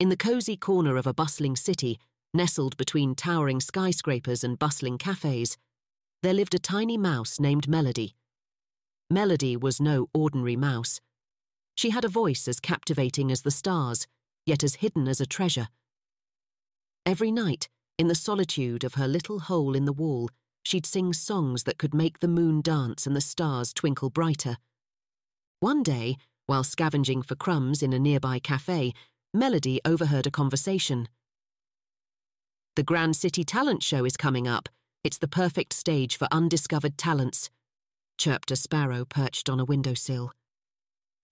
In the cosy corner of a bustling city, nestled between towering skyscrapers and bustling cafes, there lived a tiny mouse named Melody. Melody was no ordinary mouse. She had a voice as captivating as the stars, yet as hidden as a treasure. Every night, in the solitude of her little hole in the wall, she'd sing songs that could make the moon dance and the stars twinkle brighter. One day, while scavenging for crumbs in a nearby cafe, Melody overheard a conversation. The Grand City Talent Show is coming up. It's the perfect stage for undiscovered talents, chirped a sparrow perched on a windowsill.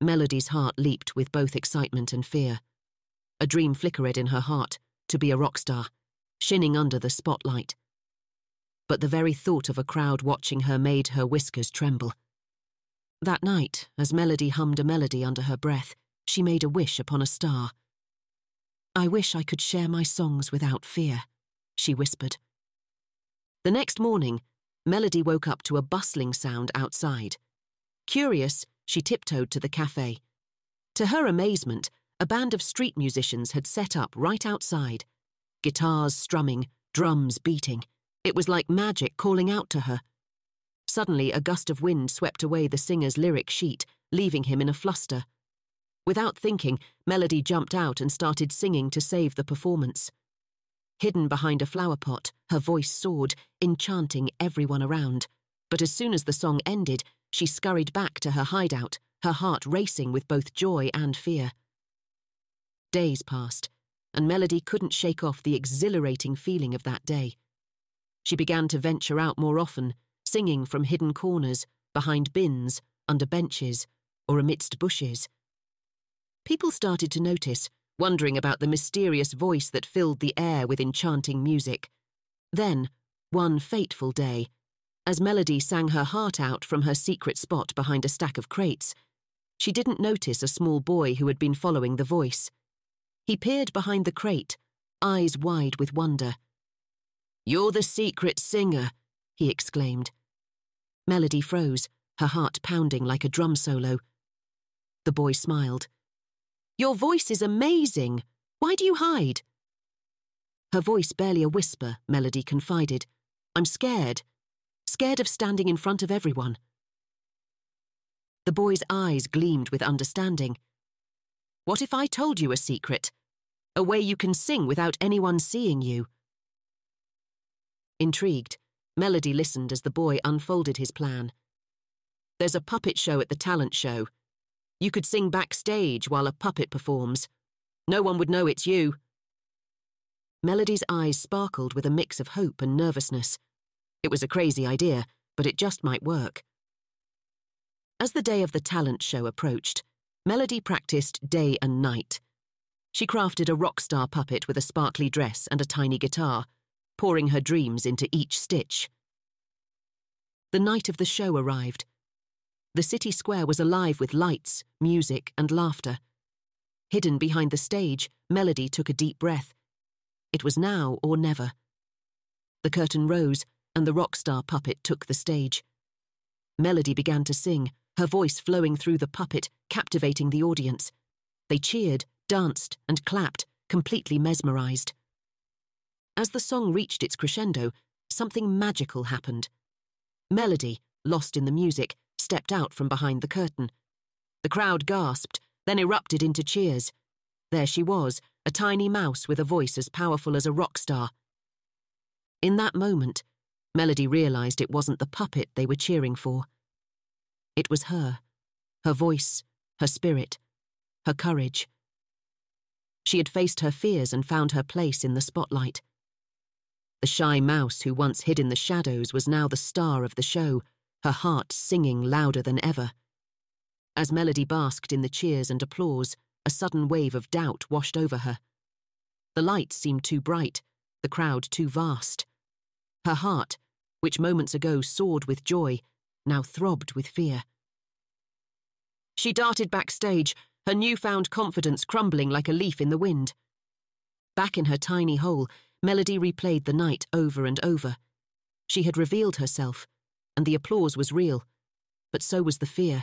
Melody's heart leaped with both excitement and fear. A dream flickered in her heart to be a rock star, shinning under the spotlight. But the very thought of a crowd watching her made her whiskers tremble. That night, as Melody hummed a melody under her breath, she made a wish upon a star. I wish I could share my songs without fear, she whispered. The next morning, Melody woke up to a bustling sound outside. Curious, she tiptoed to the cafe. To her amazement, a band of street musicians had set up right outside. Guitars strumming, drums beating. It was like magic calling out to her. Suddenly, a gust of wind swept away the singer's lyric sheet, leaving him in a fluster. Without thinking, Melody jumped out and started singing to save the performance. Hidden behind a flower pot, her voice soared, enchanting everyone around. But as soon as the song ended, she scurried back to her hideout, her heart racing with both joy and fear. Days passed, and Melody couldn't shake off the exhilarating feeling of that day. She began to venture out more often, singing from hidden corners, behind bins, under benches, or amidst bushes. People started to notice, wondering about the mysterious voice that filled the air with enchanting music. Then, one fateful day, as Melody sang her heart out from her secret spot behind a stack of crates, she didn't notice a small boy who had been following the voice. He peered behind the crate, eyes wide with wonder. You're the secret singer, he exclaimed. Melody froze, her heart pounding like a drum solo. The boy smiled. Your voice is amazing. Why do you hide? Her voice barely a whisper, Melody confided. I'm scared. Scared of standing in front of everyone. The boy's eyes gleamed with understanding. What if I told you a secret? A way you can sing without anyone seeing you? Intrigued, Melody listened as the boy unfolded his plan. There's a puppet show at the talent show. You could sing backstage while a puppet performs. No one would know it's you. Melody's eyes sparkled with a mix of hope and nervousness. It was a crazy idea, but it just might work. As the day of the talent show approached, Melody practiced day and night. She crafted a rock star puppet with a sparkly dress and a tiny guitar, pouring her dreams into each stitch. The night of the show arrived, the city square was alive with lights, music, and laughter. Hidden behind the stage, Melody took a deep breath. It was now or never. The curtain rose, and the rock star puppet took the stage. Melody began to sing, her voice flowing through the puppet, captivating the audience. They cheered, danced, and clapped, completely mesmerized. As the song reached its crescendo, something magical happened. Melody, lost in the music, stepped out from behind the curtain. The crowd gasped, then erupted into cheers. There she was, a tiny mouse with a voice as powerful as a rock star. In that moment, Melody realized it wasn't the puppet they were cheering for. It was her, her voice, her spirit, her courage. She had faced her fears and found her place in the spotlight. The shy mouse who once hid in the shadows was now the star of the show, her heart singing louder than ever. As Melody basked in the cheers and applause, a sudden wave of doubt washed over her. The lights seemed too bright, the crowd too vast. Her heart, which moments ago soared with joy, now throbbed with fear. She darted backstage, her newfound confidence crumbling like a leaf in the wind. Back in her tiny hole, Melody replayed the night over and over. She had revealed herself, and the applause was real, but so was the fear.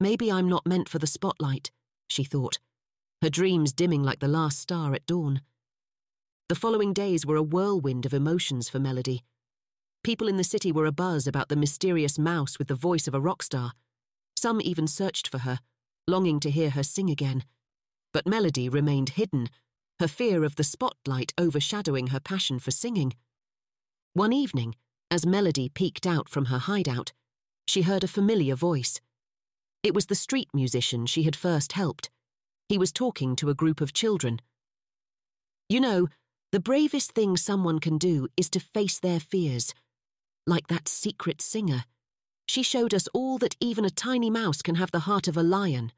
Maybe I'm not meant for the spotlight, she thought. her dreams dimming like the last star at dawn. The following days were a whirlwind of emotions for Melody. People in the city were abuzz about the mysterious mouse with the voice of a rock star. Some even searched for her, longing to hear her sing again. But Melody remained hidden, her fear of the spotlight overshadowing her passion for singing. One evening, as Melody peeked out from her hideout, she heard a familiar voice. It was the street musician she had first helped. He was talking to a group of children. You know, the bravest thing someone can do is to face their fears. Like that secret singer. She showed us all that even a tiny mouse can have the heart of a lion.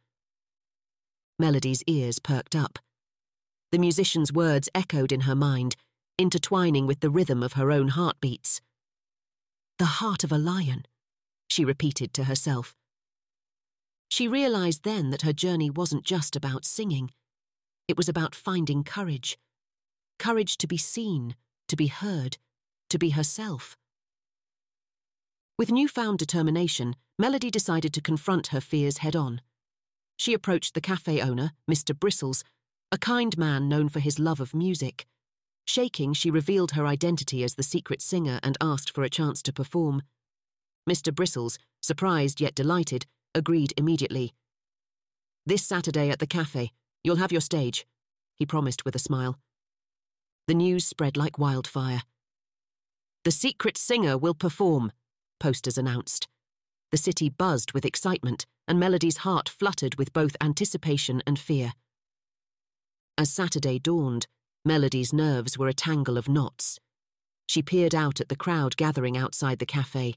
Melody's ears perked up. The musician's words echoed in her mind, intertwining with the rhythm of her own heartbeats. The heart of a lion, she repeated to herself. She realized then that her journey wasn't just about singing. It was about finding courage. Courage to be seen, to be heard, to be herself. With newfound determination, Melody decided to confront her fears head on. She approached the cafe owner, Mr. Bristles, a kind man known for his love of music. Shaking, she revealed her identity as the secret singer and asked for a chance to perform. Mr. Bristles, surprised yet delighted, agreed immediately. This Saturday at the cafe, you'll have your stage, he promised with a smile. The news spread like wildfire. The secret singer will perform, posters announced. The city buzzed with excitement, and Melody's heart fluttered with both anticipation and fear. As Saturday dawned, Melody's nerves were a tangle of knots. She peered out at the crowd gathering outside the cafe.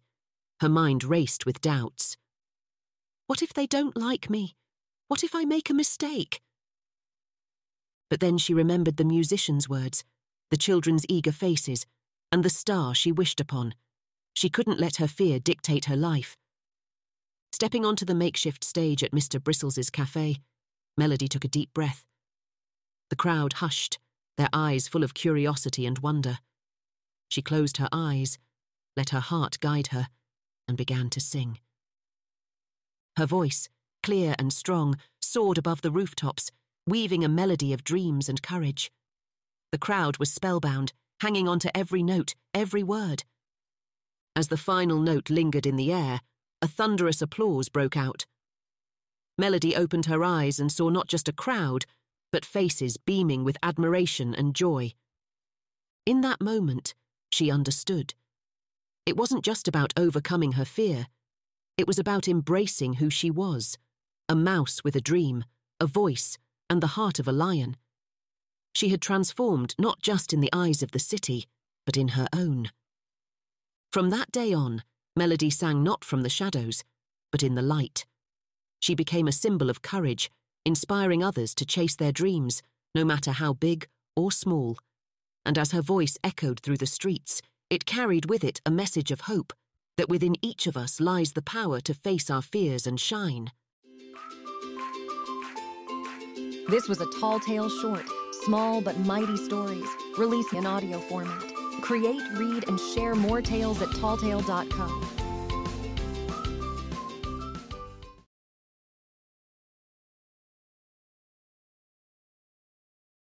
Her mind raced with doubts. What if they don't like me? What if I make a mistake? But then she remembered the musician's words, the children's eager faces, and the star she wished upon. She couldn't let her fear dictate her life. Stepping onto the makeshift stage at Mr. Bristles's cafe, Melody took a deep breath. The crowd hushed, their eyes full of curiosity and wonder. She closed her eyes, let her heart guide her, and began to sing. Her voice, clear and strong, soared above the rooftops, weaving a melody of dreams and courage. The crowd was spellbound, hanging on to every note, every word. As the final note lingered in the air, a thunderous applause broke out. Melody opened her eyes and saw not just a crowd, but faces beaming with admiration and joy. In that moment, she understood. It wasn't just about overcoming her fear, it was about embracing who she was a mouse with a dream, a voice, and the heart of a lion. She had transformed not just in the eyes of the city, but in her own. From that day on, Melody sang not from the shadows, but in the light. She became a symbol of courage, inspiring others to chase their dreams, no matter how big or small. And as her voice echoed through the streets, it carried with it a message of hope that within each of us lies the power to face our fears and shine. This was a Talltale short, small but mighty stories, released in audio format. Create, read, and share more tales at talltale.co.